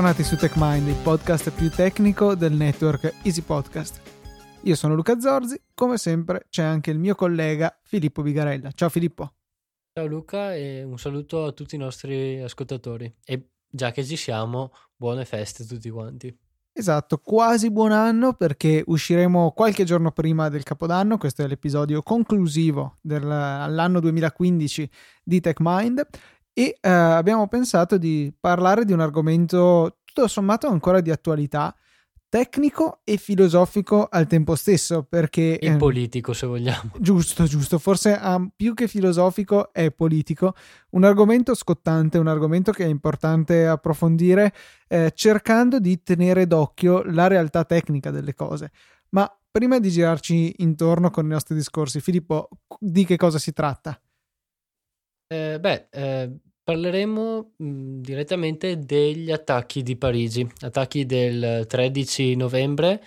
Bentornati su TechMind, il podcast più tecnico del network Easy Podcast. Io sono Luca Zorzi, come sempre c'è anche il mio collega Filippo Bigarella. Ciao Filippo. Ciao Luca e un saluto a tutti i nostri ascoltatori. E già che ci siamo, buone feste a tutti quanti. Esatto, quasi buon anno perché usciremo qualche giorno prima del Capodanno, questo è l'episodio conclusivo dell'anno 2015 di TechMind e eh, abbiamo pensato di parlare di un argomento tutto sommato ancora di attualità, tecnico e filosofico al tempo stesso, perché... E eh, politico, se vogliamo. Giusto, giusto, forse ah, più che filosofico è politico, un argomento scottante, un argomento che è importante approfondire, eh, cercando di tenere d'occhio la realtà tecnica delle cose. Ma prima di girarci intorno con i nostri discorsi, Filippo, di che cosa si tratta? Eh, beh, eh, parleremo mh, mm, direttamente degli attacchi di Parigi, attacchi del 13 novembre,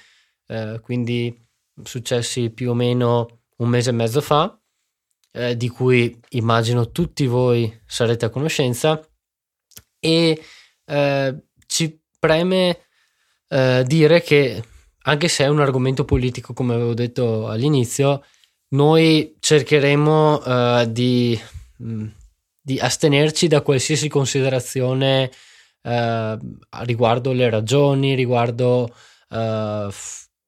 eh, quindi successi più o meno un mese e mezzo fa, eh, di cui immagino tutti voi sarete a conoscenza, e eh, ci preme eh, dire che anche se è un argomento politico, come avevo detto all'inizio, noi cercheremo di Mm, di astenerci da qualsiasi considerazione eh, riguardo le ragioni, riguardo eh,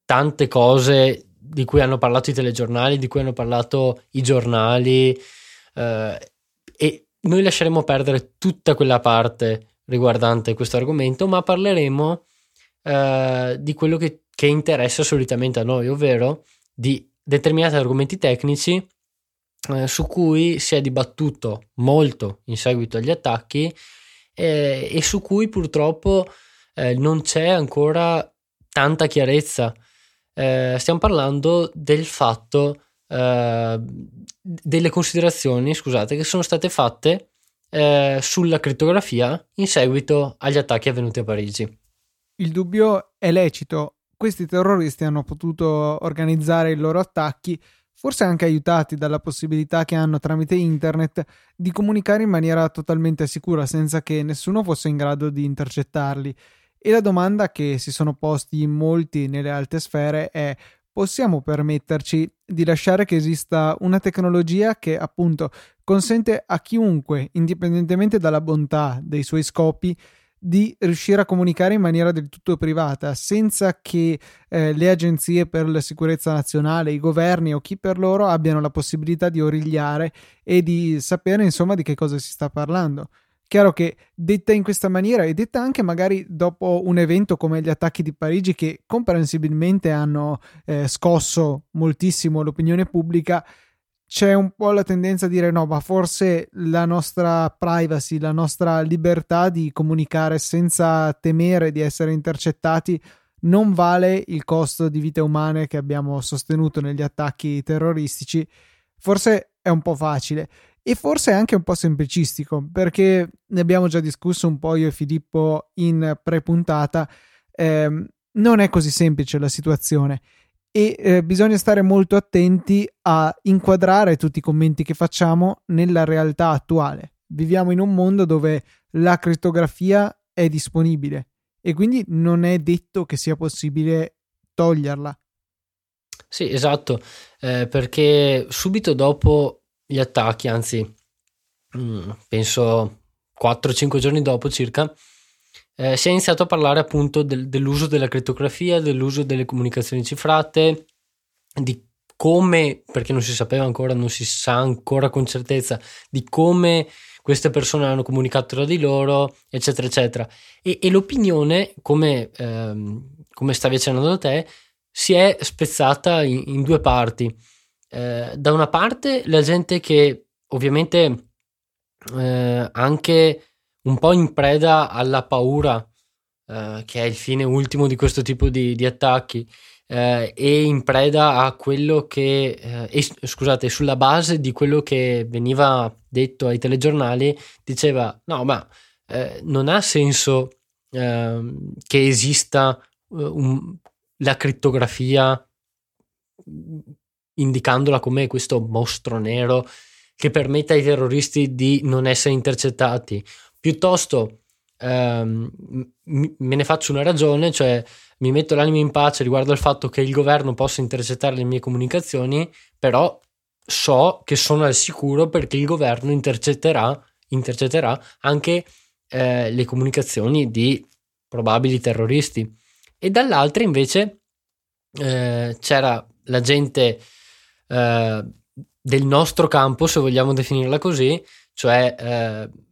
tante cose di cui hanno parlato i telegiornali, di cui hanno parlato i giornali eh, e noi lasceremo perdere tutta quella parte riguardante questo argomento, ma parleremo eh, di quello che, che interessa solitamente a noi, ovvero di determinati argomenti tecnici eh, su cui si è dibattuto molto in seguito agli attacchi eh, e su cui purtroppo eh, non c'è ancora tanta chiarezza. Eh, stiamo parlando del fatto, eh, delle considerazioni, scusate, che sono state fatte sulla crittografia in seguito agli attacchi avvenuti a Parigi. Il dubbio è lecito. Questi terroristi hanno potuto organizzare i loro attacchi forse anche aiutati dalla possibilità che hanno tramite internet di comunicare in maniera totalmente sicura senza che nessuno fosse in grado di intercettarli. E la domanda che si sono posti in molti nelle alte sfere è possiamo permetterci di lasciare che esista una tecnologia che appunto consente a chiunque, indipendentemente dalla bontà dei suoi scopi, di riuscire a comunicare in maniera del tutto privata, senza che eh, le agenzie per la sicurezza nazionale, i governi o chi per loro abbiano la possibilità di origliare e di sapere insomma di che cosa si sta parlando. Chiaro che detta in questa maniera e detta anche magari dopo un evento come gli attacchi di Parigi che comprensibilmente hanno eh, scosso moltissimo l'opinione pubblica, c'è un po' la tendenza a dire no, ma forse la nostra privacy, la nostra libertà di comunicare senza temere di essere intercettati non vale il costo di vite umane che abbiamo sostenuto negli attacchi terroristici. Forse è un po' facile e forse è anche un po' semplicistico perché ne abbiamo già discusso un po' io e Filippo in pre-puntata. Eh, non è così semplice la situazione e eh, bisogna stare molto attenti a inquadrare tutti i commenti che facciamo nella realtà attuale. Viviamo in un mondo dove la crittografia è disponibile e quindi non è detto che sia possibile toglierla. Sì, esatto, eh, perché subito dopo gli attacchi, anzi, mh, mm, penso 4-5 giorni dopo circa, eh, si è iniziato a parlare appunto del, dell'uso della crittografia, dell'uso delle comunicazioni cifrate, di come, perché non si sapeva ancora, non si sa ancora con certezza, di come queste persone hanno comunicato tra di loro, eccetera, eccetera. E, e l'opinione, come, ehm, come stavi accennando te, si è spezzata in, in due parti. Eh, da una parte la gente che ovviamente eh, anche un po' in preda alla paura, eh, che è il fine ultimo di questo tipo di, di attacchi, eh, e in preda a quello che, eh, e, scusate, sulla base di quello che veniva detto ai telegiornali, diceva: no, ma eh, non ha senso ehm, che esista eh, un, la crittografia indicandola come questo mostro nero che permette ai terroristi di non essere intercettati Piuttosto ehm, me ne faccio una ragione, cioè mi metto l'animo in pace riguardo al fatto che il governo possa intercettare le mie comunicazioni, però so che sono al sicuro perché il governo intercetterà, intercetterà anche eh, le comunicazioni di probabili terroristi. E dall'altra invece eh, c'era la gente eh, del nostro campo, se vogliamo definirla così, cioè eh,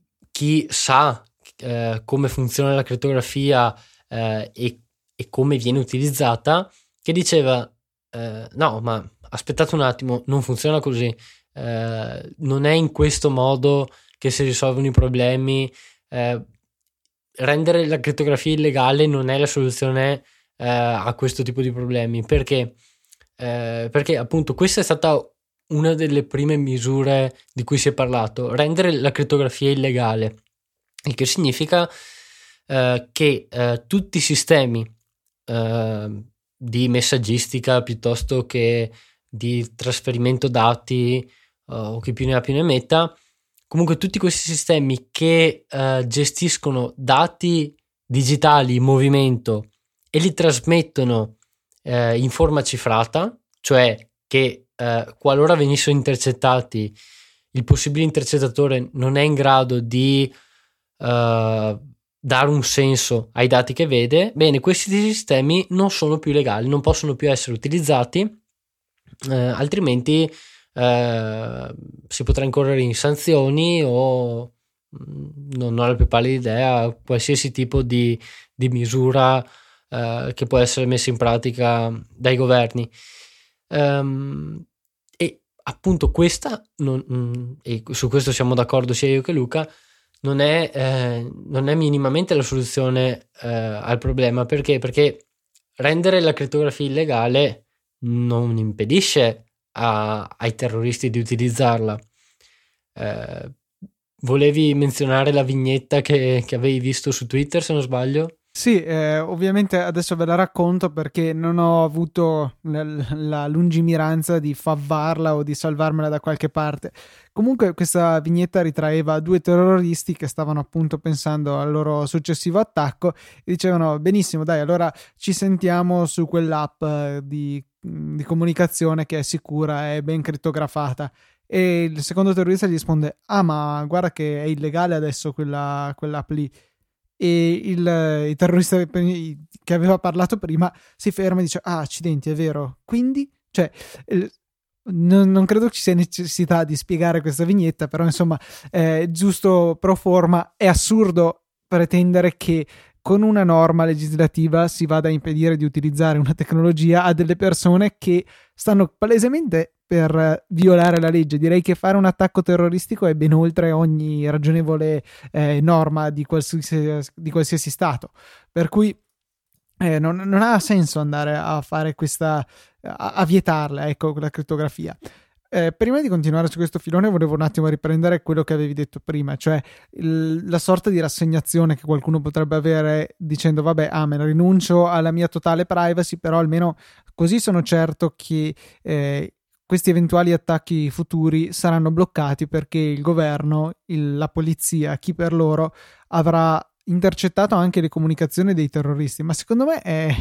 chi sa eh, come funziona la crittografia eh, e, e, come viene utilizzata, che diceva no, ma aspettate un attimo, non funziona così, non è in questo modo che si risolvono i problemi, rendere la crittografia illegale non è la soluzione eh, a questo tipo di problemi. Perché, eh, perché appunto questa è stata una delle prime misure di cui si è parlato, rendere la crittografia illegale, il che significa eh, che eh, tutti i sistemi eh, di messaggistica piuttosto che di trasferimento dati o chi più ne ha più ne metta comunque tutti questi sistemi che uh, gestiscono dati digitali in movimento e li trasmettono uh, in forma cifrata, cioè che uh, qualora venissero intercettati, il possibile intercettatore non è in grado di dare un senso ai dati che vede, bene, questi sistemi non sono più legali, non possono più essere utilizzati, altrimenti eh, si potrà incorrere in sanzioni o mm, non ho la più pallida idea, qualsiasi tipo di, di misura eh, che può essere messa in pratica dai governi. Um, appunto questa, non, mm, e su questo siamo d'accordo sia io che Luca, non è, eh, non è minimamente la soluzione eh, al problema. Perché? Perché rendere la crittografia illegale non impedisce a, ai terroristi di utilizzarla. Eh, volevi menzionare la vignetta che, che, avevi visto su Twitter, se non sbaglio? Sì, eh, ovviamente adesso ve la racconto perché non ho avuto la, la lungimiranza di favvarla o di salvarmela da qualche parte. Comunque questa vignetta ritraeva due terroristi che stavano appunto pensando al loro successivo attacco e dicevano benissimo, dai, allora ci sentiamo su quell'app eh, di di comunicazione che è sicura, è ben crittografata. E il secondo terrorista gli risponde: Ah, ma guarda che è illegale adesso quella, quell'app lì. E il, il, terrorista che aveva parlato prima si ferma e dice: Ah, accidenti, è vero. Quindi, cioè, non, non, credo ci sia necessità di spiegare questa vignetta, però insomma, eh, giusto pro forma, è assurdo pretendere che con una norma legislativa si vada a impedire di utilizzare una tecnologia a delle persone che stanno palesemente per violare la legge. Direi che fare un attacco terroristico è ben oltre ogni ragionevole eh, norma di qualsiasi, di qualsiasi, Stato. Per cui eh, non, non, ha senso andare a fare questa, a, a vietarla, ecco, la crittografia. Eh, prima di continuare su questo filone, volevo un attimo riprendere quello che avevi detto prima, cioè il, la sorta di rassegnazione che qualcuno potrebbe avere dicendo: Vabbè, amen, rinuncio alla mia totale privacy, però almeno così sono certo che. Eh, questi eventuali attacchi futuri saranno bloccati perché il governo, il, la polizia, chi per loro avrà intercettato anche le comunicazioni dei terroristi. Ma secondo me è,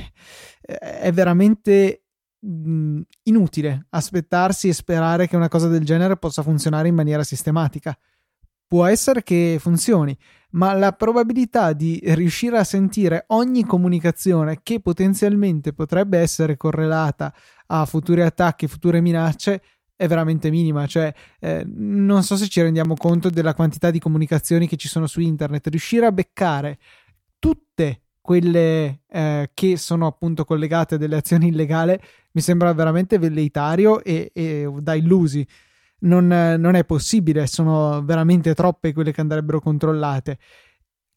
è veramente mh, inutile aspettarsi e sperare che una cosa del genere possa funzionare in maniera sistematica. Può essere che funzioni, ma la probabilità di riuscire a sentire ogni comunicazione che potenzialmente potrebbe essere correlata a futuri attacchi, future minacce, è veramente minima. Cioè, eh, non so se ci rendiamo conto della quantità di comunicazioni che ci sono su internet. Riuscire a beccare tutte quelle eh, che sono appunto collegate a delle azioni illegali mi sembra veramente velleitario e, e da illusi. Non, non, è possibile, sono veramente troppe quelle che andrebbero controllate.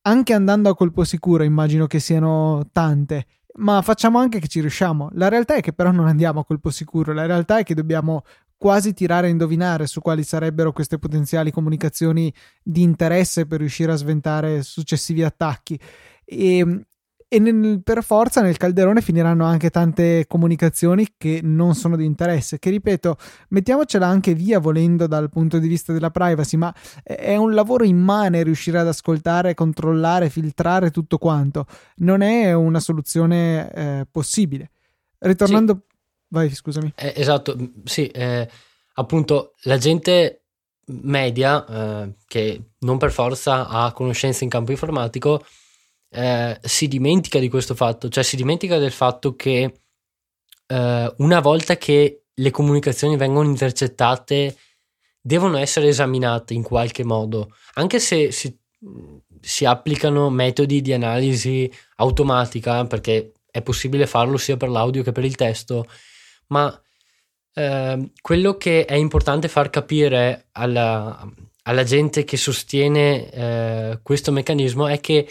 Anche andando a colpo sicuro, immagino che siano tante, ma facciamo anche che ci riusciamo. La realtà è che però non andiamo a colpo sicuro, la realtà è che dobbiamo quasi tirare a indovinare su quali sarebbero queste potenziali comunicazioni di interesse per riuscire a sventare successivi attacchi. E e nel, per forza nel calderone finiranno anche tante comunicazioni che non sono di interesse, che ripeto, mettiamocela anche via volendo dal punto di vista della privacy, ma è un lavoro immane riuscire ad ascoltare, controllare, filtrare tutto quanto, non è una soluzione eh, possibile. Ritornando... Sì. Vai, scusami. Eh, esatto, sì, eh, appunto la gente media eh, che non per forza ha conoscenze in campo informatico eh, si dimentica di questo fatto, cioè si dimentica del fatto che eh, una volta che le comunicazioni vengono intercettate devono essere esaminate in qualche modo, anche se si, si applicano metodi di analisi automatica, perché è possibile farlo sia per l'audio che per il testo, ma eh, quello che è importante far capire alla, alla gente che sostiene eh, questo meccanismo è che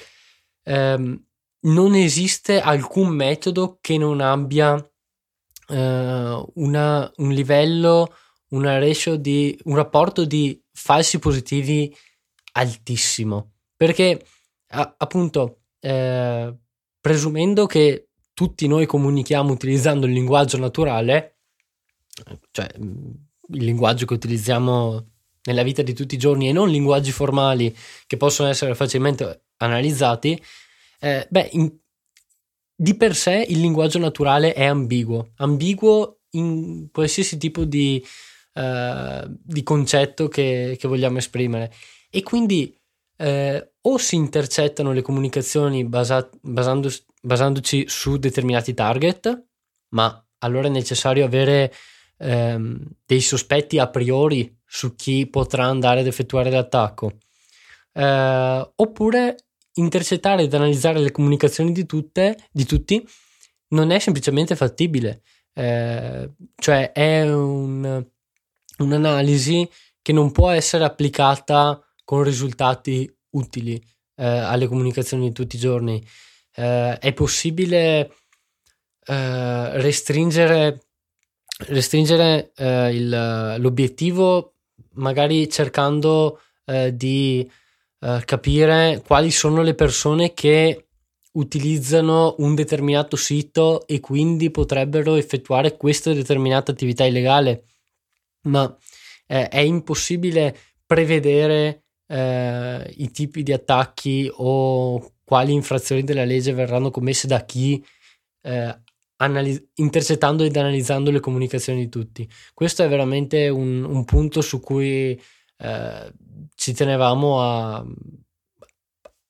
ehm, non esiste alcun metodo che non abbia eh, una, un livello, una ratio di un rapporto di falsi positivi altissimo. Perché a, appunto, eh, presumendo che tutti noi comunichiamo utilizzando il linguaggio naturale, cioè il linguaggio che utilizziamo nella vita di tutti i giorni e non linguaggi formali che possono essere facilmente analizzati, eh, beh, in, di per sé il linguaggio naturale è ambiguo, ambiguo in qualsiasi tipo di, uh, di concetto che, che, vogliamo esprimere. E quindi eh, o si intercettano le comunicazioni basat- basandosi, basandoci su determinati target, ma allora è necessario avere ehm, dei sospetti a priori su chi potrà andare ad effettuare l'attacco. Eh, oppure intercettare ed analizzare le comunicazioni di, tutte, di tutti non è semplicemente fattibile. Eh, cioè è un, un'analisi che non può essere applicata con risultati utili eh, alle comunicazioni di tutti i giorni. Eh, è possibile eh, restringere, restringere eh, il, l'obiettivo magari cercando eh, di eh, capire quali sono le persone che utilizzano un determinato sito e quindi potrebbero effettuare questa determinata attività illegale, ma eh, è impossibile prevedere eh, i tipi di attacchi o quali infrazioni della legge verranno commesse da chi eh, analis- intercettando ed analizzando le comunicazioni di tutti. Questo è veramente un, un punto su cui eh, ci tenevamo a,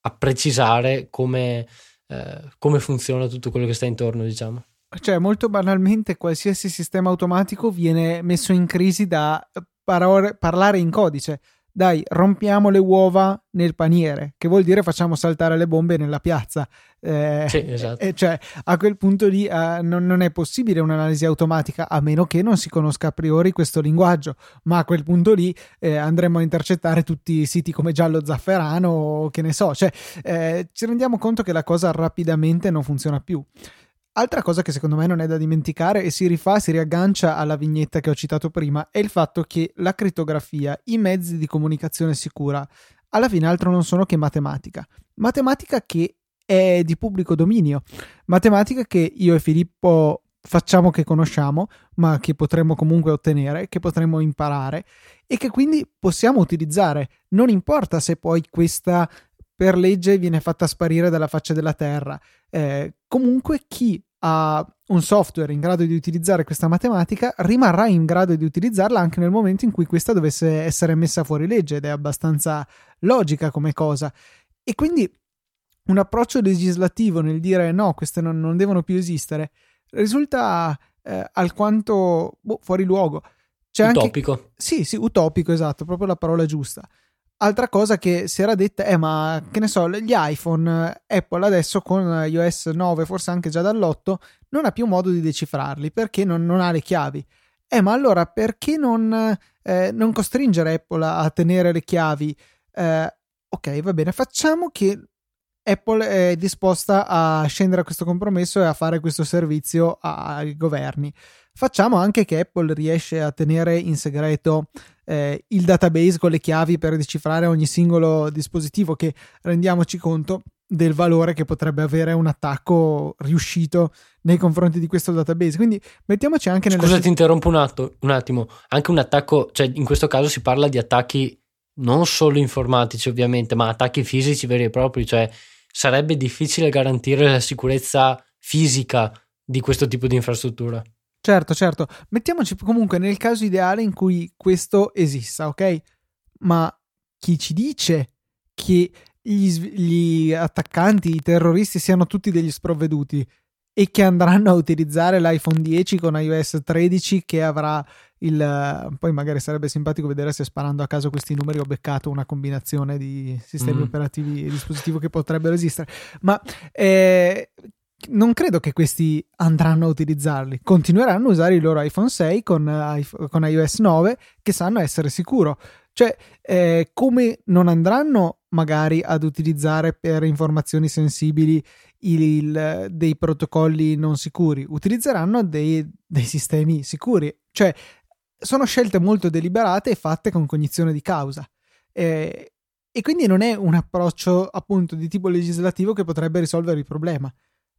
a precisare come, eh, come funziona tutto quello che sta intorno, diciamo. Cioè, molto banalmente, qualsiasi sistema automatico viene messo in crisi da parole, parlare in codice dai, rompiamo le uova nel paniere, che vuol dire facciamo saltare le bombe nella piazza. Eh, sì, esatto. eh, cioè, a quel punto lì eh, non, non, è possibile un'analisi automatica a meno che non si conosca a priori questo linguaggio, ma a quel punto lì eh, andremo a intercettare tutti i siti come Giallo Zafferano o che ne so, cioè, eh, ci rendiamo conto che la cosa rapidamente non funziona più. Altra cosa che secondo me non è da dimenticare e si rifà, si riaggancia alla vignetta che ho citato prima, è il fatto che la crittografia, i mezzi di comunicazione sicura, alla fine altro non sono che matematica. Matematica che è di pubblico dominio, matematica che io e Filippo facciamo che conosciamo, ma che potremmo comunque ottenere, che potremmo imparare e che quindi possiamo utilizzare. Non importa se poi questa per legge viene fatta sparire dalla faccia della terra. Eh, comunque chi ha un software in grado di utilizzare questa matematica rimarrà in grado di utilizzarla anche nel momento in cui questa dovesse essere messa fuori legge ed è abbastanza logica come cosa. E quindi un approccio legislativo nel dire no, queste non, non devono più esistere risulta eh, alquanto boh, fuori luogo. C'è utopico. Anche... Sì, sì, utopico, esatto, proprio la parola giusta. Altra cosa che si era detta è: ma che ne so, gli iPhone, Apple adesso con iOS 9, forse anche già dall'8, non ha più modo di decifrarli perché non, non ha le chiavi. Eh, ma allora perché non, eh, non costringere Apple a, a, tenere le chiavi? Eh, ok, va bene, facciamo che Apple è disposta a scendere a questo compromesso e a fare questo servizio ai governi. Facciamo anche che Apple riesce a tenere in segreto eh, il database con le chiavi per decifrare ogni singolo dispositivo che rendiamoci conto del valore che potrebbe avere un attacco riuscito nei confronti di questo database. Quindi mettiamoci anche nella. Scusa, ti interrompo un, atto, un attimo. Anche un attacco, cioè in questo caso si parla di attacchi non solo informatici, ovviamente, ma attacchi fisici veri e propri. Cioè, sarebbe difficile garantire la sicurezza fisica di questo tipo di infrastruttura. Certo, certo. Mettiamoci comunque nel caso ideale in cui questo esista, ok? Ma chi ci dice che gli, gli attaccanti, i terroristi siano tutti degli sprovveduti e che andranno a utilizzare l'iPhone 10 con iOS 13 che avrà il poi magari sarebbe simpatico vedere se sparando a caso questi numeri ho beccato una combinazione di sistemi mm. operativi e dispositivo che potrebbero esistere ma eh, non credo che questi andranno a utilizzarli. Continueranno a usare il loro iPhone 6 con, con iOS 9 che sanno essere sicuro. Cioè, eh, come non andranno magari ad utilizzare per informazioni sensibili il, dei protocolli non sicuri, utilizzeranno dei, dei sistemi sicuri. Cioè, sono scelte molto deliberate e fatte con cognizione di causa. Eh, e quindi non è un approccio appunto di tipo legislativo che potrebbe risolvere il problema.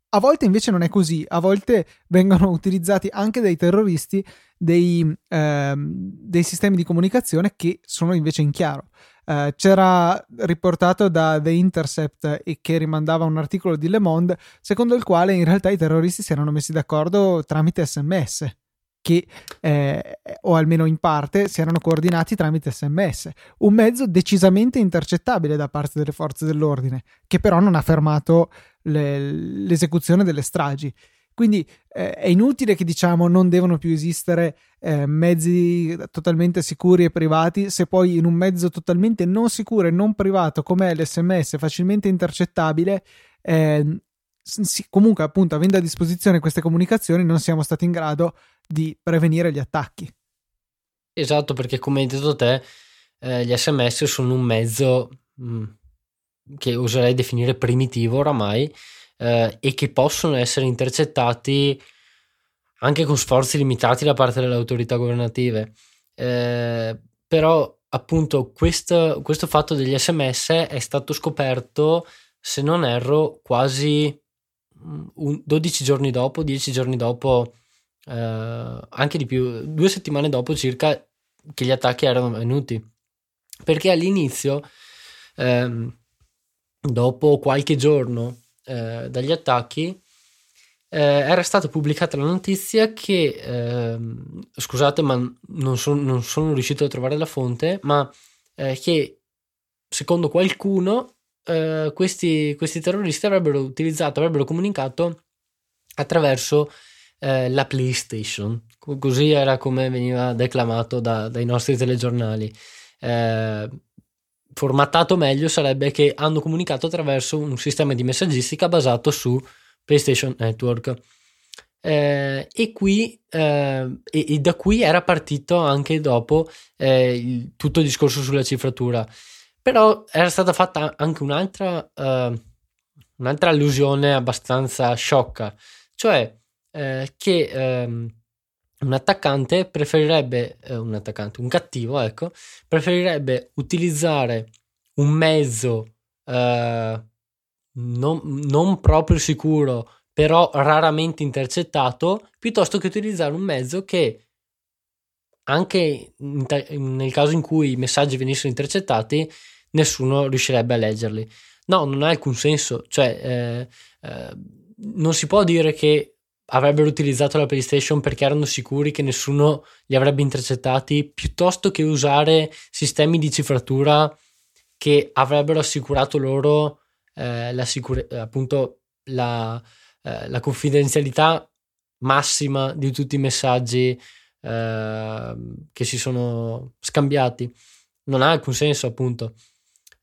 A volte invece non è così, a volte vengono utilizzati anche dai terroristi dei, ehm, dei sistemi di comunicazione che sono invece in chiaro. Eh, c'era riportato da The Intercept e che rimandava un articolo di Le Monde secondo il quale in realtà i terroristi si erano messi d'accordo tramite sms che, eh, o almeno in parte, si erano coordinati tramite sms, un mezzo decisamente intercettabile da parte delle forze dell'ordine, che però non ha fermato le, l'esecuzione delle stragi. Quindi eh, è inutile che diciamo non devono più esistere eh, mezzi totalmente sicuri e privati se poi in un mezzo totalmente non sicuro e non privato come l'SMS facilmente intercettabile eh, sì, comunque appunto avendo a disposizione queste comunicazioni non siamo stati in grado di prevenire gli attacchi. Esatto, perché come hai detto te, eh, gli sms sono un mezzo mh, mm, che oserei definire primitivo oramai eh, e che possono essere intercettati anche con sforzi limitati da parte delle autorità governative. Eh, però appunto questo, questo fatto degli sms è stato scoperto, se non erro, quasi un, 12 giorni dopo, 10 giorni dopo eh, anche di più, due settimane dopo circa che gli attacchi erano venuti. Perché all'inizio, ehm, dopo qualche giorno eh, dagli attacchi, eh, era stata pubblicata la notizia che, ehm, scusate ma non, so, non, sono riuscito a trovare la fonte, ma eh, che secondo qualcuno eh, questi, questi terroristi avrebbero utilizzato, avrebbero comunicato attraverso eh, la PlayStation. Così era come veniva declamato da, dai nostri telegiornali. Eh, formattato meglio sarebbe che hanno comunicato attraverso un sistema di messaggistica basato su PlayStation Network. Eh, e qui eh, e, e, da qui era partito anche dopo eh, il, tutto il discorso sulla cifratura però era stata fatta anche un'altra, uh, un'altra allusione abbastanza sciocca cioè eh, che ehm, un attaccante preferirebbe, eh, un attaccante, un cattivo, ecco, preferirebbe utilizzare un mezzo eh, non, non proprio sicuro, però raramente intercettato, piuttosto che utilizzare un mezzo che anche nel caso in cui i messaggi venissero intercettati, nessuno riuscirebbe a leggerli. No, non ha alcun senso. Cioè, eh, eh, non si può dire che avrebbero utilizzato la PlayStation perché erano sicuri che nessuno li avrebbe intercettati, piuttosto che usare sistemi di cifratura che avrebbero assicurato loro eh, la, sicure- appunto la, eh, la, confidenzialità massima di tutti i messaggi eh, che si sono scambiati. Non ha alcun senso, appunto.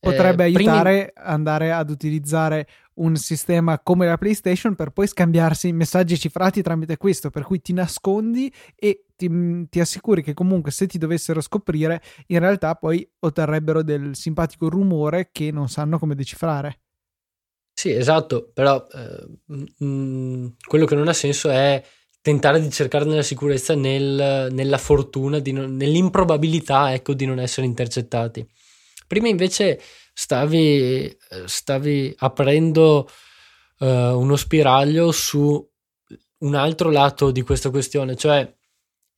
Potrebbe eh, aiutare primi... andare ad utilizzare un sistema come la PlayStation per poi scambiarsi messaggi cifrati tramite questo, per cui ti nascondi e ti, mm, ti, assicuri che comunque se ti dovessero scoprire, in realtà poi otterrebbero del simpatico rumore che non sanno come decifrare. Sì, esatto, però eh, mh, quello che non ha senso è tentare di cercare nella sicurezza nel, nella fortuna, non, nell'improbabilità ecco, di non essere intercettati Prima invece stavi, stavi aprendo uh, uno spiraglio su un altro lato di questa questione, cioè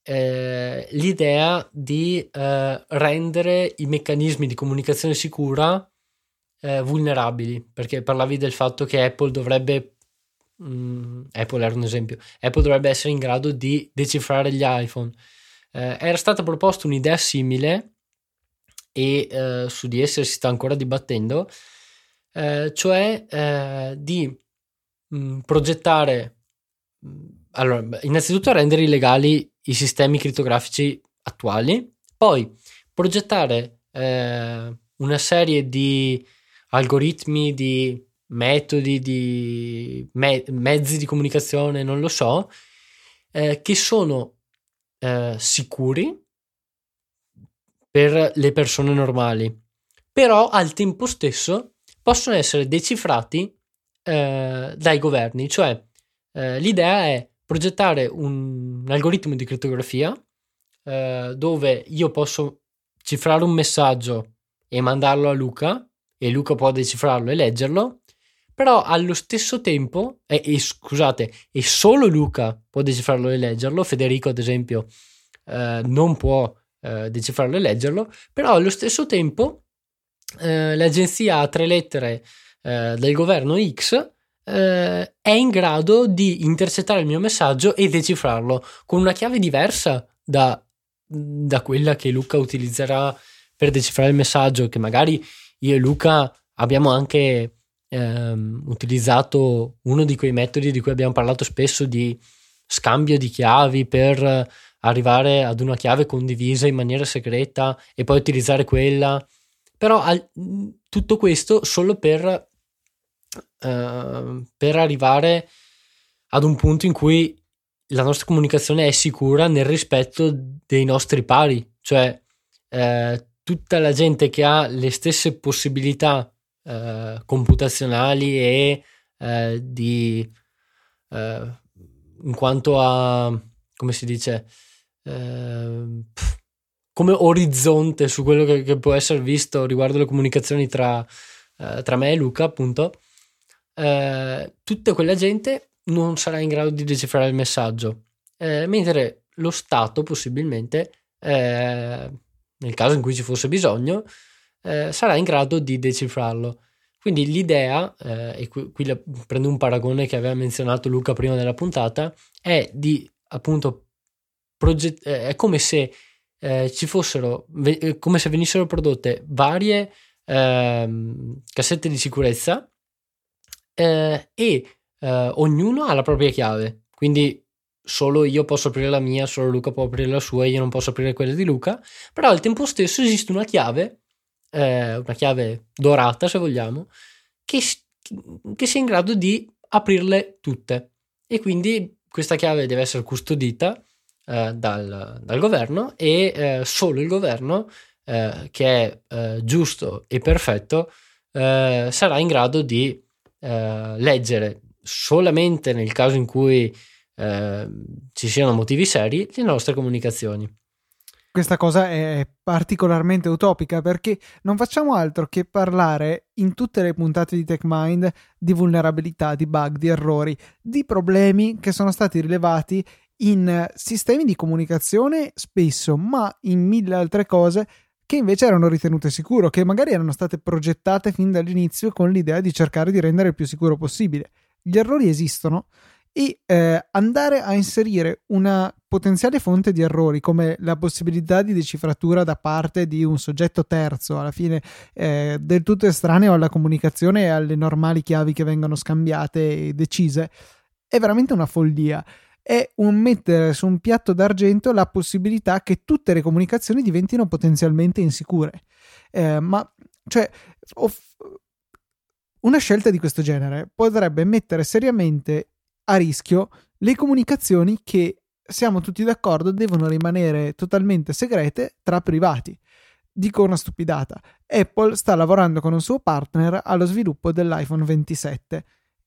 eh, l'idea di eh, rendere i meccanismi di comunicazione sicura eh, vulnerabili, perché parlavi del fatto che Apple dovrebbe, mh, mm, Apple era un esempio, Apple dovrebbe essere in grado di decifrare gli iPhone. Eh, era stata proposta un'idea simile e eh, su di essa si sta ancora dibattendo, eh, cioè di mh, mm, progettare, mh, mm, allora, innanzitutto rendere illegali i sistemi crittografici attuali, poi progettare eh, una serie di algoritmi, di metodi, di me- mezzi di comunicazione, non lo so, eh, che sono eh, sicuri per le persone normali, però al tempo stesso possono essere decifrati eh, dai governi, cioè eh, l'idea è progettare un, un algoritmo di crittografia eh, dove io posso cifrare un messaggio e mandarlo a Luca e Luca può decifrarlo e leggerlo, però allo stesso tempo, e, e scusate, e solo Luca può decifrarlo e leggerlo, Federico ad esempio eh, non può eh, decifrarlo e leggerlo, però allo stesso tempo eh, l'agenzia a tre lettere eh, del governo X eh, è in grado di intercettare il mio messaggio e decifrarlo con una chiave diversa da, da quella che Luca utilizzerà per decifrare il messaggio, che magari io e Luca abbiamo anche ehm, utilizzato uno di quei metodi di cui abbiamo parlato spesso di scambio di chiavi per arrivare ad una chiave condivisa in maniera segreta e poi utilizzare quella. Però al, tutto questo solo per Ehm, per arrivare ad un punto in cui la nostra comunicazione è sicura nel rispetto dei nostri pari, cioè eh, tutta la gente che ha le stesse possibilità eh, computazionali e eh, di eh, in quanto a come si dice ehm, come orizzonte su quello che, che, può essere visto riguardo le comunicazioni tra, eh, tra me e Luca appunto eh, tutta quella gente non sarà in grado di decifrare il messaggio, eh, mentre lo Stato possibilmente, eh, nel caso in cui ci fosse bisogno, eh, sarà in grado di decifrarlo. Quindi l'idea, eh, e qui, qui prendo un paragone che aveva menzionato Luca prima della puntata, è di appunto proget- è come se ci fossero, come se venissero prodotte varie ehm, cassette di sicurezza eh, e eh, ognuno ha la propria chiave, quindi solo io posso aprire la mia, solo Luca può aprire la sua, io non posso aprire quella di Luca, però al tempo stesso esiste una chiave, eh, una chiave dorata se vogliamo, che, che sia in grado di aprirle tutte. E quindi questa chiave deve essere custodita eh, dal, dal, governo e eh, solo il governo eh, che è eh, giusto e perfetto eh, sarà in grado di leggere solamente nel caso in cui ci siano motivi seri le nostre comunicazioni. Questa cosa è particolarmente utopica perché non facciamo altro che parlare in tutte le puntate di TechMind di vulnerabilità, di bug, di errori, di problemi che sono stati rilevati in sistemi di comunicazione spesso, ma in mille altre cose che invece erano ritenute sicuro, che magari erano state progettate fin dall'inizio con l'idea di cercare di rendere il più sicuro possibile. Gli errori esistono e eh, andare a inserire una potenziale fonte di errori come la possibilità di decifratura da parte di un soggetto terzo, alla fine eh, del tutto estraneo alla comunicazione e alle normali chiavi che vengono scambiate e decise, è veramente una follia è un mettere su un piatto d'argento la possibilità che tutte le comunicazioni diventino potenzialmente insicure. Eh, ma cioè, off- una scelta di questo genere potrebbe mettere seriamente a rischio le comunicazioni che siamo tutti d'accordo devono rimanere totalmente segrete tra privati. Dico una stupidata. Apple sta lavorando con un suo partner allo sviluppo dell'iPhone 27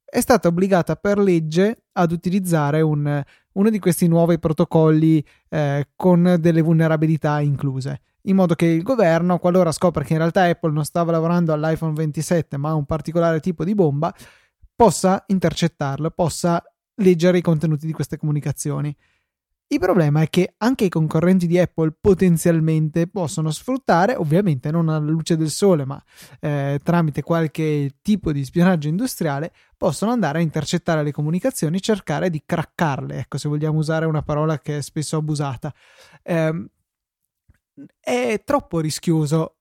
è stata obbligata per legge ad utilizzare un, uno di questi nuovi protocolli eh, con delle vulnerabilità incluse. in modo che il governo, qualora scopra che in realtà Apple non stava lavorando all'iPhone 27 ma a un particolare tipo di bomba, possa intercettarlo, possa leggere i contenuti di queste comunicazioni. Il problema è che anche i concorrenti di Apple potenzialmente possono sfruttare, ovviamente non alla luce del sole, ma eh, tramite qualche tipo di spionaggio industriale, possono andare a intercettare le comunicazioni e cercare di craccarle, ecco se vogliamo usare una parola che è spesso abusata. Eh, è troppo rischioso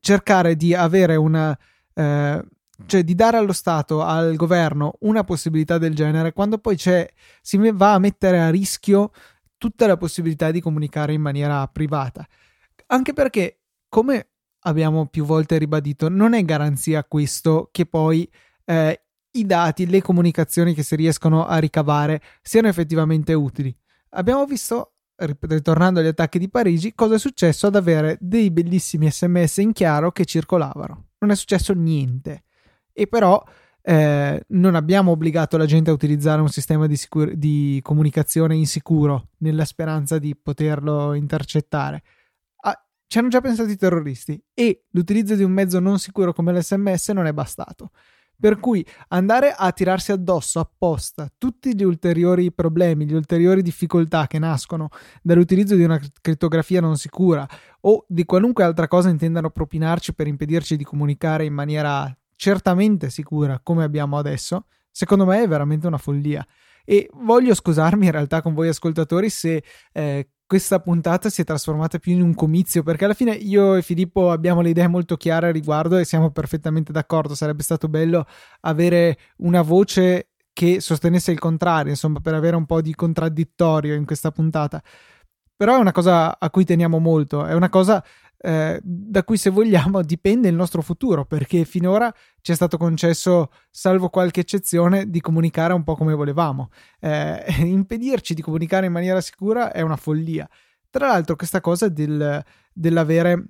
cercare di avere una... Eh, cioè di dare allo Stato, al governo una possibilità del genere, quando poi si va a mettere a rischio tutta la possibilità di comunicare in maniera privata. Anche perché, come abbiamo più volte ribadito, non è garanzia questo che poi eh, i dati, le comunicazioni che si riescono a ricavare siano effettivamente utili. Abbiamo visto, ritornando agli attacchi di Parigi, cosa è successo ad avere dei bellissimi sms in chiaro che circolavano. Non è successo niente e però eh, non abbiamo obbligato la gente a utilizzare un sistema di, sicur- di comunicazione insicuro nella speranza di poterlo intercettare. Ah, ci hanno già pensato i terroristi e l'utilizzo di un mezzo non sicuro come l'SMS non è bastato. Per cui andare a tirarsi addosso apposta tutti gli ulteriori problemi, le ulteriori difficoltà che nascono dall'utilizzo di una crittografia non sicura o di qualunque altra cosa intendano propinarci per impedirci di comunicare in maniera certamente sicura come abbiamo adesso, secondo me è veramente una follia. E voglio scusarmi in realtà con voi ascoltatori se eh, questa puntata si è trasformata più in un comizio, perché alla fine io e Filippo abbiamo le idee molto chiare a riguardo e siamo perfettamente d'accordo. Sarebbe stato bello avere una voce che sostenesse il contrario, insomma, per avere un po' di contraddittorio in questa puntata. Però è una cosa a cui teniamo molto, è una cosa da cui se vogliamo dipende il nostro futuro, perché finora ci è stato concesso, salvo qualche eccezione, di comunicare un po' come volevamo. Eh, impedirci di comunicare in maniera sicura è una follia. Tra l'altro questa cosa del, dell'avere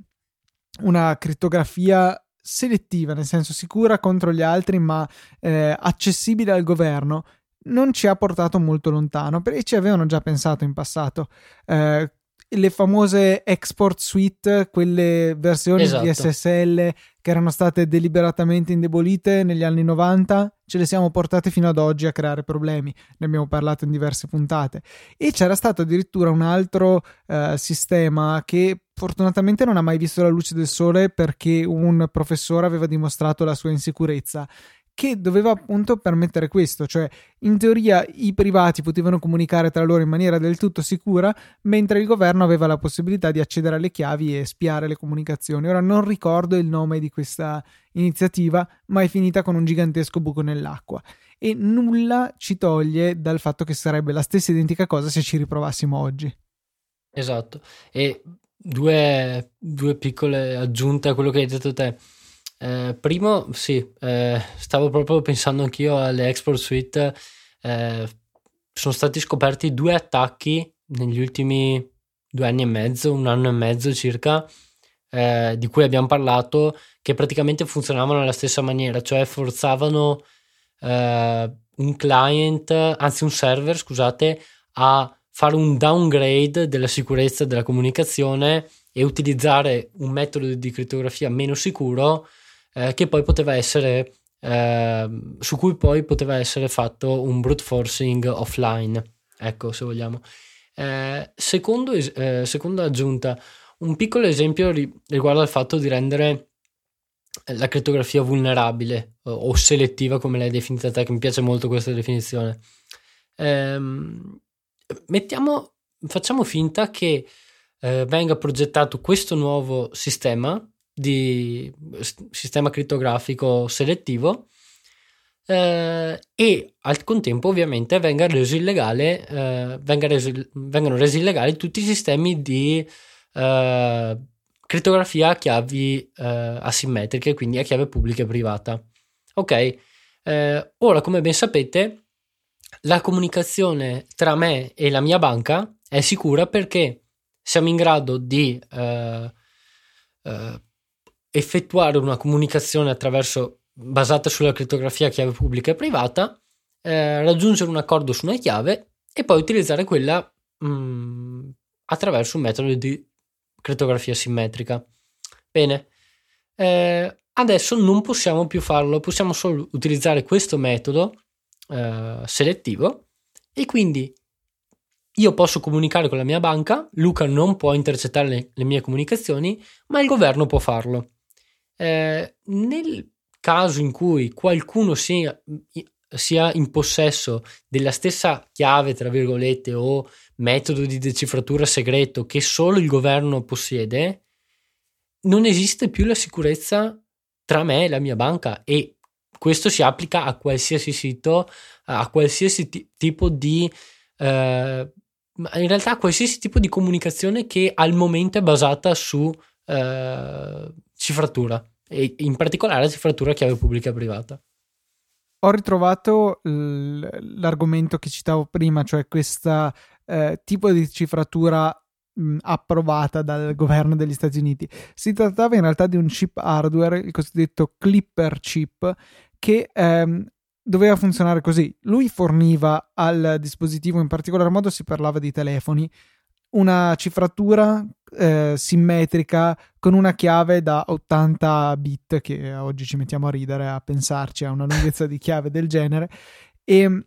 una crittografia selettiva, nel senso sicura contro gli altri, ma eh, accessibile al governo, non ci ha portato molto lontano, perché ci avevano già pensato in passato. Eh, le famose export suite, quelle versioni esatto. di SSL che erano state deliberatamente indebolite negli anni 90, ce le siamo portate fino ad oggi a creare problemi. Ne abbiamo parlato in diverse puntate. E c'era stato addirittura un altro uh, sistema che fortunatamente non ha mai visto la luce del sole perché un professore aveva dimostrato la sua insicurezza che doveva appunto permettere questo, cioè in teoria i privati potevano comunicare tra loro in maniera del tutto sicura, mentre il governo aveva la possibilità di accedere alle chiavi e spiare le comunicazioni. Ora non ricordo il nome di questa iniziativa, ma è finita con un gigantesco buco nell'acqua e nulla ci toglie dal fatto che sarebbe la stessa identica cosa se ci riprovassimo oggi. Esatto, e due, due piccole aggiunte a quello che hai detto te eh, primo, sì, eh, stavo proprio pensando anch'io alle export suite. Eh, sono stati scoperti due attacchi negli ultimi due anni e mezzo, un anno e mezzo circa, eh, di cui abbiamo parlato, che praticamente funzionavano nella stessa maniera, cioè forzavano eh, un client, anzi un server, scusate, a fare un downgrade della sicurezza della comunicazione e utilizzare un metodo di crittografia meno sicuro eh, che poi poteva essere eh, su cui poi poteva essere fatto un brute forcing offline ecco se vogliamo. Eh, secondo, eh, seconda aggiunta un piccolo esempio riguarda il fatto di rendere la crittografia vulnerabile o selettiva come l'hai definita te che mi piace molto questa definizione. Ehm, mettiamo facciamo finta che eh, venga progettato questo nuovo sistema di sistema crittografico selettivo eh, e al contempo ovviamente venga reso illegale, eh, venga reso, vengano resi illegali tutti i sistemi di eh, crittografia a chiavi eh, asimmetriche, quindi a chiave pubblica e privata. Ok, eh, ora come ben sapete la comunicazione tra me e la mia banca è sicura perché siamo in grado di eh, effettuare una comunicazione attraverso, basata sulla crittografia chiave pubblica e privata, eh, raggiungere un accordo su una chiave e poi utilizzare quella mh, mm, attraverso un metodo di crittografia simmetrica. Bene, eh, adesso non possiamo più farlo, possiamo solo utilizzare questo metodo eh, selettivo e quindi io posso comunicare con la mia banca, Luca non può intercettare le, le mie comunicazioni, ma il governo può farlo. Eh, nel caso in cui qualcuno sia, sia in possesso della stessa chiave, tra virgolette, o metodo di decifratura segreto che solo il governo possiede, non esiste più la sicurezza tra me e la mia banca e questo si applica a qualsiasi sito, a qualsiasi t- tipo di eh, in realtà a qualsiasi tipo di comunicazione che al momento è basata su eh, cifratura e in particolare cifratura chiave pubblica e privata. Ho ritrovato l'argomento che citavo prima, cioè questo eh, tipo di cifratura mh, approvata dal governo degli Stati Uniti. Si trattava in realtà di un chip hardware, il cosiddetto Clipper chip, che ehm, doveva funzionare così. Lui forniva al dispositivo, in particolar modo si parlava di telefoni, una cifratura eh, simmetrica con una chiave da 80 bit, che oggi ci mettiamo a ridere a pensarci a una lunghezza di chiave del genere. E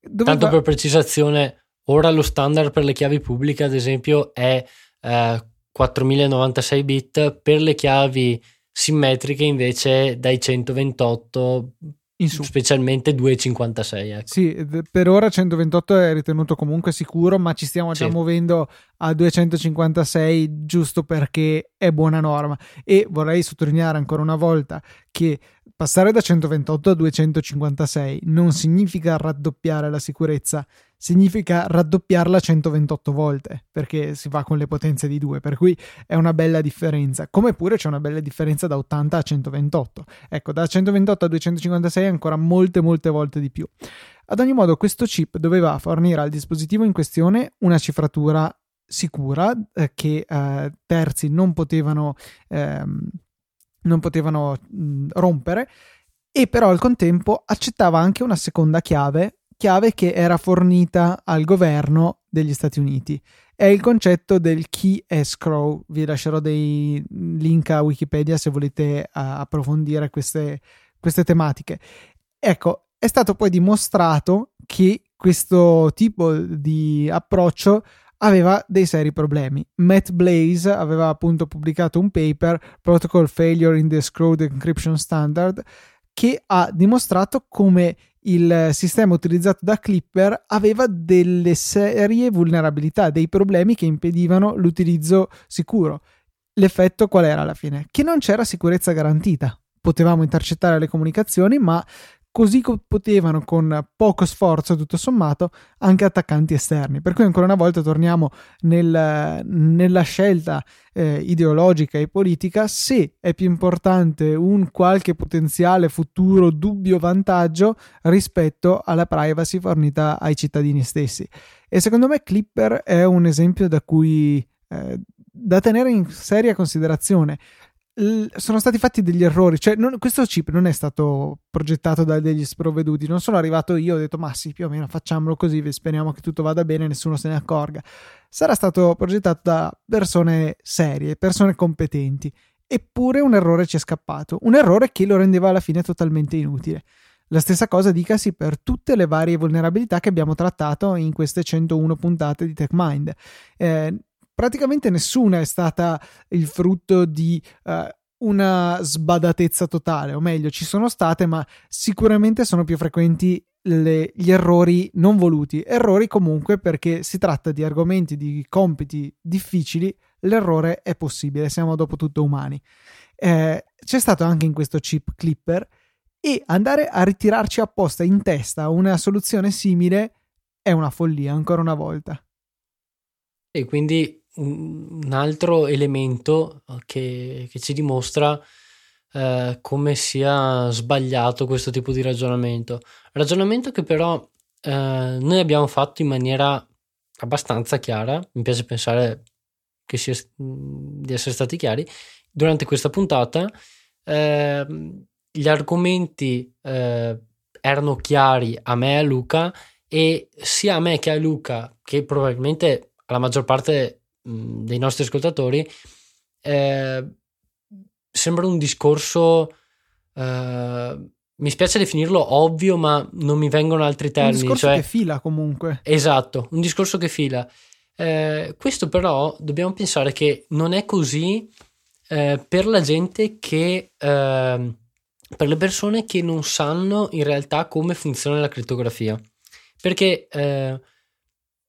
doveva... Tanto per precisazione, ora lo standard per le chiavi pubbliche, ad esempio, è eh, 4096 bit, per le chiavi simmetriche invece dai 128 in su. Specialmente 2,56. Ecco. Sì, per ora 128 è ritenuto comunque sicuro, ma ci stiamo già sì. muovendo a 256 giusto perché è buona norma. E vorrei sottolineare ancora una volta che passare da 128 a 256 non significa raddoppiare la sicurezza, significa raddoppiarla 128 volte perché si va con le potenze di 2 per cui è una bella differenza. Come pure c'è una bella differenza da 80 a 128 ecco da 128 a 256 è ancora molte molte volte di più. Ad ogni modo questo chip doveva fornire al dispositivo in questione una cifratura sicura eh, che eh, terzi non potevano ehm, non potevano mh, rompere e però al contempo accettava anche una seconda chiave chiave che era fornita al governo degli Stati Uniti. È il concetto del key escrow. Vi lascerò dei link a Wikipedia se volete approfondire queste, queste tematiche. Ecco, è stato poi dimostrato che questo tipo di approccio aveva dei seri problemi. Matt Blaze aveva appunto pubblicato un paper, Protocol Failure in the Screwed Encryption Standard, che ha dimostrato come il sistema utilizzato da Clipper aveva delle serie vulnerabilità, dei problemi che impedivano l'utilizzo sicuro. L'effetto qual era alla fine? Che non c'era sicurezza garantita. Potevamo intercettare le comunicazioni, ma così potevano con poco sforzo, tutto sommato, anche attaccanti esterni. Per cui ancora una volta torniamo nel, nella scelta eh, ideologica e politica se è più importante un qualche potenziale futuro dubbio vantaggio rispetto alla privacy fornita ai cittadini stessi. E secondo me Clipper è un esempio da cui eh, da tenere in seria considerazione sono stati fatti degli errori. Cioè, non, questo chip non è stato progettato da degli sprovveduti. Non sono arrivato io e ho detto: Ma sì, più o meno facciamolo così. Speriamo che tutto vada bene e nessuno se ne accorga. Sarà stato progettato da persone serie, persone competenti. Eppure un errore ci è scappato. Un errore che lo rendeva alla fine totalmente inutile. La stessa cosa dicasi per tutte le varie vulnerabilità che abbiamo trattato in queste 101 puntate di TechMind. Eh, praticamente nessuna è stata il frutto di uh, una sbadatezza totale, o meglio, ci sono state, ma sicuramente sono più frequenti le, gli errori non voluti. Errori comunque perché si tratta di argomenti, di compiti difficili, l'errore è possibile, siamo dopo tutto umani. Eh, c'è stato anche in questo chip clipper e andare a ritirarci apposta in testa una soluzione simile è una follia ancora una volta. E quindi un altro elemento eh, che, che ci dimostra eh, come sia sbagliato questo tipo di ragionamento. Ragionamento che però eh, noi abbiamo fatto in maniera abbastanza chiara, mi piace pensare che sia, di essere stati chiari, durante questa puntata eh, gli argomenti eh, erano chiari a me e a Luca e sia a me che a Luca, che probabilmente alla maggior parte dei nostri ascoltatori eh, sembra un discorso eh, mi spiace definirlo ovvio, ma non mi vengono altri termini. Un discorso cioè, che fila comunque. Esatto, un discorso che fila. Eh, questo però dobbiamo pensare che non è così eh, per la gente che... Eh, per le persone che non sanno in realtà come funziona la crittografia. Perché eh,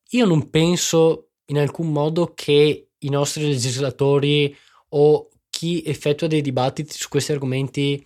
io non penso in alcun modo che i nostri legislatori o chi effettua dei dibattiti su questi argomenti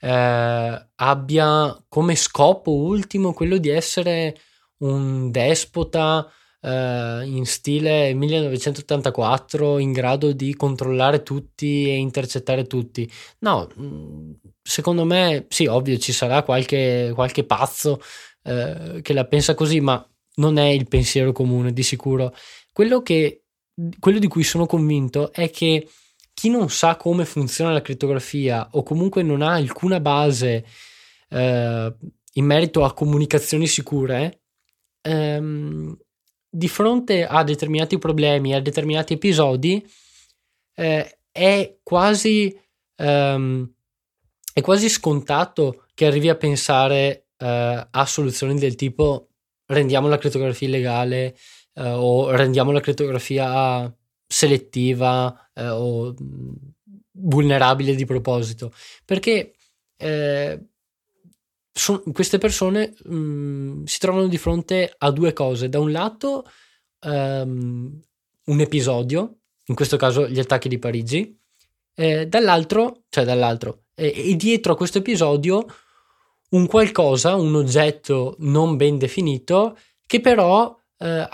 eh, abbia come scopo ultimo quello di essere un despota eh, in stile 1984 in grado di controllare tutti e intercettare tutti. No, mm, secondo me sì, ovvio ci sarà qualche, qualche pazzo eh, che la pensa così, ma non è il pensiero comune di sicuro. Quello, che, quello di cui sono convinto è che chi non sa come funziona la crittografia o comunque non ha alcuna base eh, in merito a comunicazioni sicure, ehm, di fronte a determinati problemi, a determinati episodi, eh, è, quasi, ehm, è quasi scontato che arrivi a pensare eh, a soluzioni del tipo rendiamo la crittografia illegale eh, o rendiamo la crittografia selettiva eh, o vulnerabile di proposito, perché eh, son, queste persone mh, mm, si trovano di fronte a due cose. Da un lato um, un episodio, in questo caso gli attacchi di Parigi, dall'altro, cioè dall'altro, e dietro a questo episodio un qualcosa, un oggetto non ben definito, che però eh,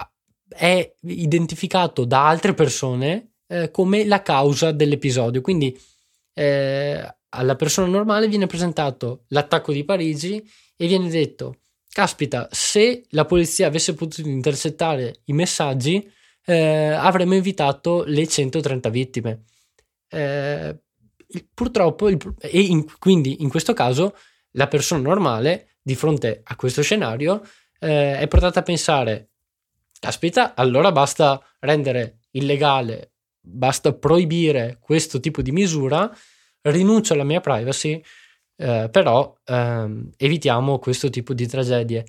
è identificato da altre persone eh, come la causa dell'episodio. Quindi eh, alla persona normale viene presentato l'attacco di Parigi e viene detto: Caspita, se la polizia avesse potuto intercettare i messaggi, eh, avremmo evitato le 130 vittime. Eh, purtroppo, il, e in, quindi in questo caso, la persona normale di fronte a questo scenario eh, è portata a pensare caspita, allora basta rendere illegale, basta proibire questo tipo di misura, rinuncio alla mia privacy, eh, però ehm, evitiamo questo tipo di tragedie.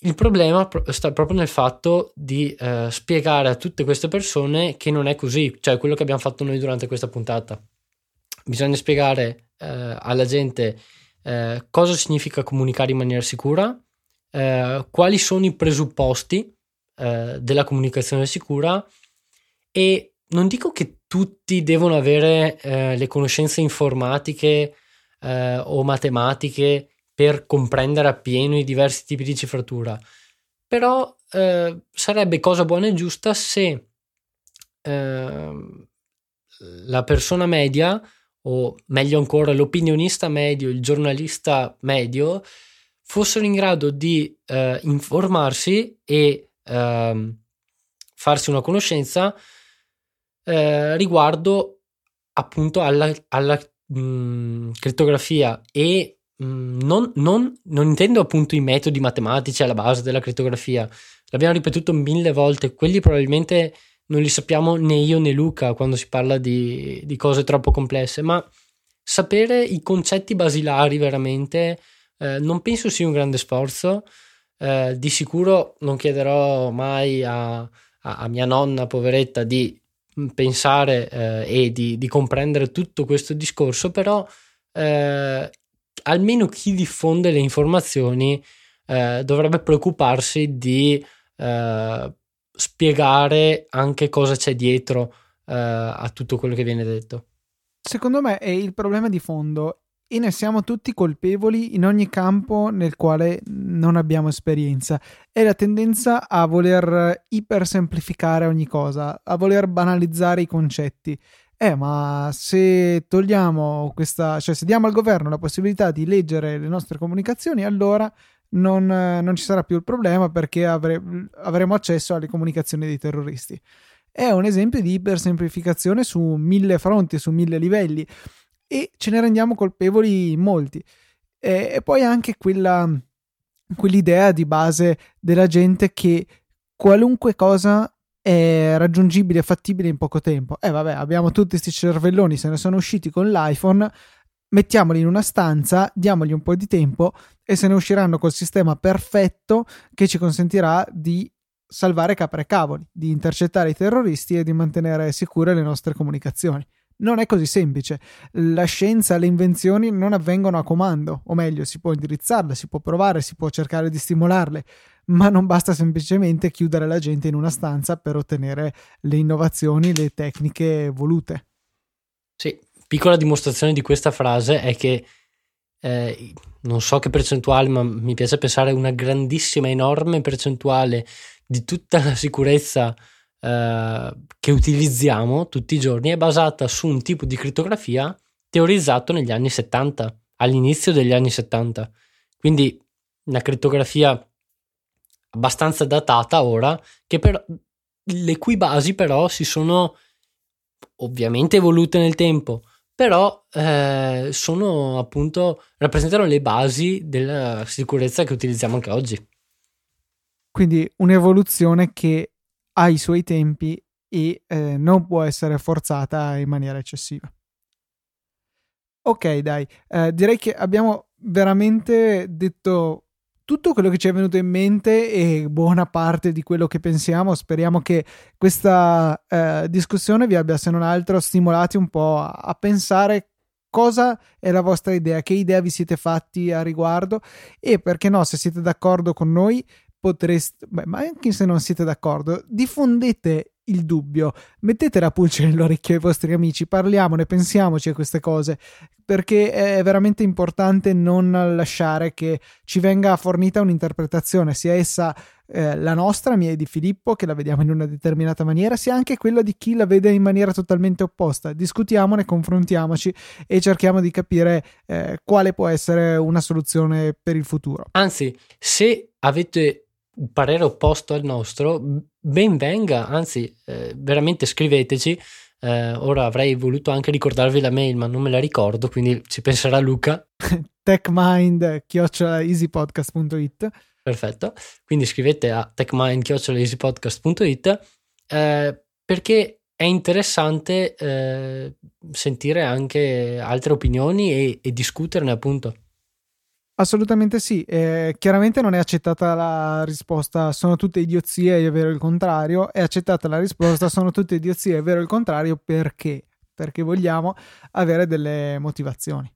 Il problema sta proprio nel fatto di eh, spiegare a tutte queste persone che non è così, cioè quello che abbiamo fatto noi durante questa puntata. Bisogna spiegare eh, alla gente eh, cosa significa comunicare in maniera sicura, eh, quali sono i presupposti eh, della comunicazione sicura e non dico che tutti devono avere eh, le conoscenze informatiche eh, o matematiche per comprendere appieno i diversi tipi di cifratura, però eh, sarebbe cosa buona e giusta se ehm, la persona media o meglio ancora l'opinionista medio, il giornalista medio fossero in grado di eh, informarsi e eh, farsi una conoscenza eh, riguardo appunto alla, alla mh, mm, crittografia e mh, mm, non, non, non, intendo appunto i metodi matematici alla base della crittografia, l'abbiamo ripetuto mille volte, quelli probabilmente non li sappiamo né io né Luca quando si parla di, di cose troppo complesse, ma sapere i concetti basilari veramente eh, non penso sia un grande sforzo. Eh, di sicuro non chiederò mai a, a, a mia nonna poveretta di pensare eh, e di, di, comprendere tutto questo discorso, però eh, almeno chi diffonde le informazioni eh, dovrebbe preoccuparsi di spiegare anche cosa c'è dietro a tutto quello che viene detto. Secondo me il problema di fondo e ne siamo tutti colpevoli in ogni campo nel quale non abbiamo esperienza. È la tendenza a voler ipersemplificare ogni cosa, a voler banalizzare i concetti. Eh, ma se togliamo questa, cioè se diamo al governo la possibilità di leggere le nostre comunicazioni, allora non, non ci sarà più il problema perché avre, avremo accesso alle comunicazioni dei terroristi. È un esempio di ipersemplificazione su mille fronti, su mille livelli e ce ne rendiamo colpevoli molti. E, e poi anche quella, quell'idea di base della gente che qualunque cosa è raggiungibile e fattibile in poco tempo. Eh vabbè, abbiamo tutti questi cervelloni, se ne sono usciti con l'iPhone, mettiamoli in una stanza, diamogli un po' di tempo e se ne usciranno col sistema perfetto che ci consentirà di salvare capre e cavoli, di intercettare i terroristi e di mantenere sicure le nostre comunicazioni. Non è così semplice. La scienza, le invenzioni non avvengono a comando, o meglio, si può indirizzarle, si può provare, si può cercare di stimolarle, ma non basta semplicemente chiudere la gente in una stanza per ottenere le innovazioni, le tecniche volute. Sì, piccola dimostrazione di questa frase è che eh, non so che percentuale, ma mi piace pensare una grandissima, enorme percentuale di tutta la sicurezza eh, che utilizziamo tutti i giorni è basata su un tipo di crittografia teorizzato negli anni 70, all'inizio degli anni 70. Quindi una crittografia abbastanza datata ora, che per, le cui basi però si sono ovviamente evolute nel tempo, però eh, sono appunto rappresentano le basi della sicurezza che utilizziamo anche oggi. Quindi un'evoluzione che ha i suoi tempi e eh, non può essere forzata in maniera eccessiva. Ok, dai, eh, direi che abbiamo veramente detto tutto quello che ci è venuto in mente e buona parte di quello che pensiamo. Speriamo che questa eh, discussione vi abbia, se non altro, stimolati un po' a, a pensare cosa è la vostra idea, che idea vi siete fatti a riguardo e perché no, se siete d'accordo con noi, potreste, beh, ma anche se non siete d'accordo, diffondete il dubbio, mettete la pulce nell'orecchio ai vostri amici, parliamone, pensiamoci a queste cose, perché è veramente importante non lasciare che ci venga fornita un'interpretazione, sia essa eh, la nostra, mia e di Filippo, che la vediamo in una determinata maniera, sia anche quella di chi la vede in maniera totalmente opposta. Discutiamone, confrontiamoci e cerchiamo di capire eh, quale può essere una soluzione per il futuro. Anzi, se avete parere opposto al nostro, ben venga, anzi, eh, veramente scriveteci. Eh, ora avrei voluto anche ricordarvi la mail, ma non me la ricordo, quindi ci penserà Luca. techmind.easypodcast.it Perfetto, quindi scrivete a techmind.easypodcast.it eh, perché è interessante eh, sentire anche altre opinioni e, e discuterne appunto. Assolutamente sì, eh, chiaramente non è accettata la risposta sono tutte idiozie è vero il contrario, è accettata la risposta sono tutte idiozie è vero il contrario perché? Perché vogliamo avere delle motivazioni.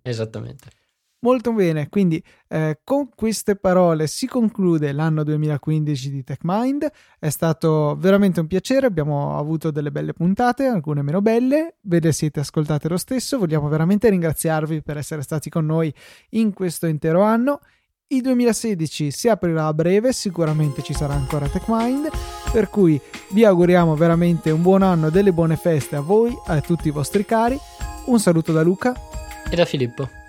Esattamente. Molto bene, quindi eh, con queste parole si conclude l'anno 2015 di TechMind. È stato veramente un piacere, abbiamo avuto delle belle puntate, alcune meno belle, ve le siete ascoltate lo stesso. Vogliamo veramente ringraziarvi per essere stati con noi in questo intero anno. Il 2016 si aprirà a breve, sicuramente ci sarà ancora TechMind, per cui vi auguriamo veramente un buon anno, delle buone feste a voi, a tutti i vostri cari. Un saluto da Luca e da Filippo.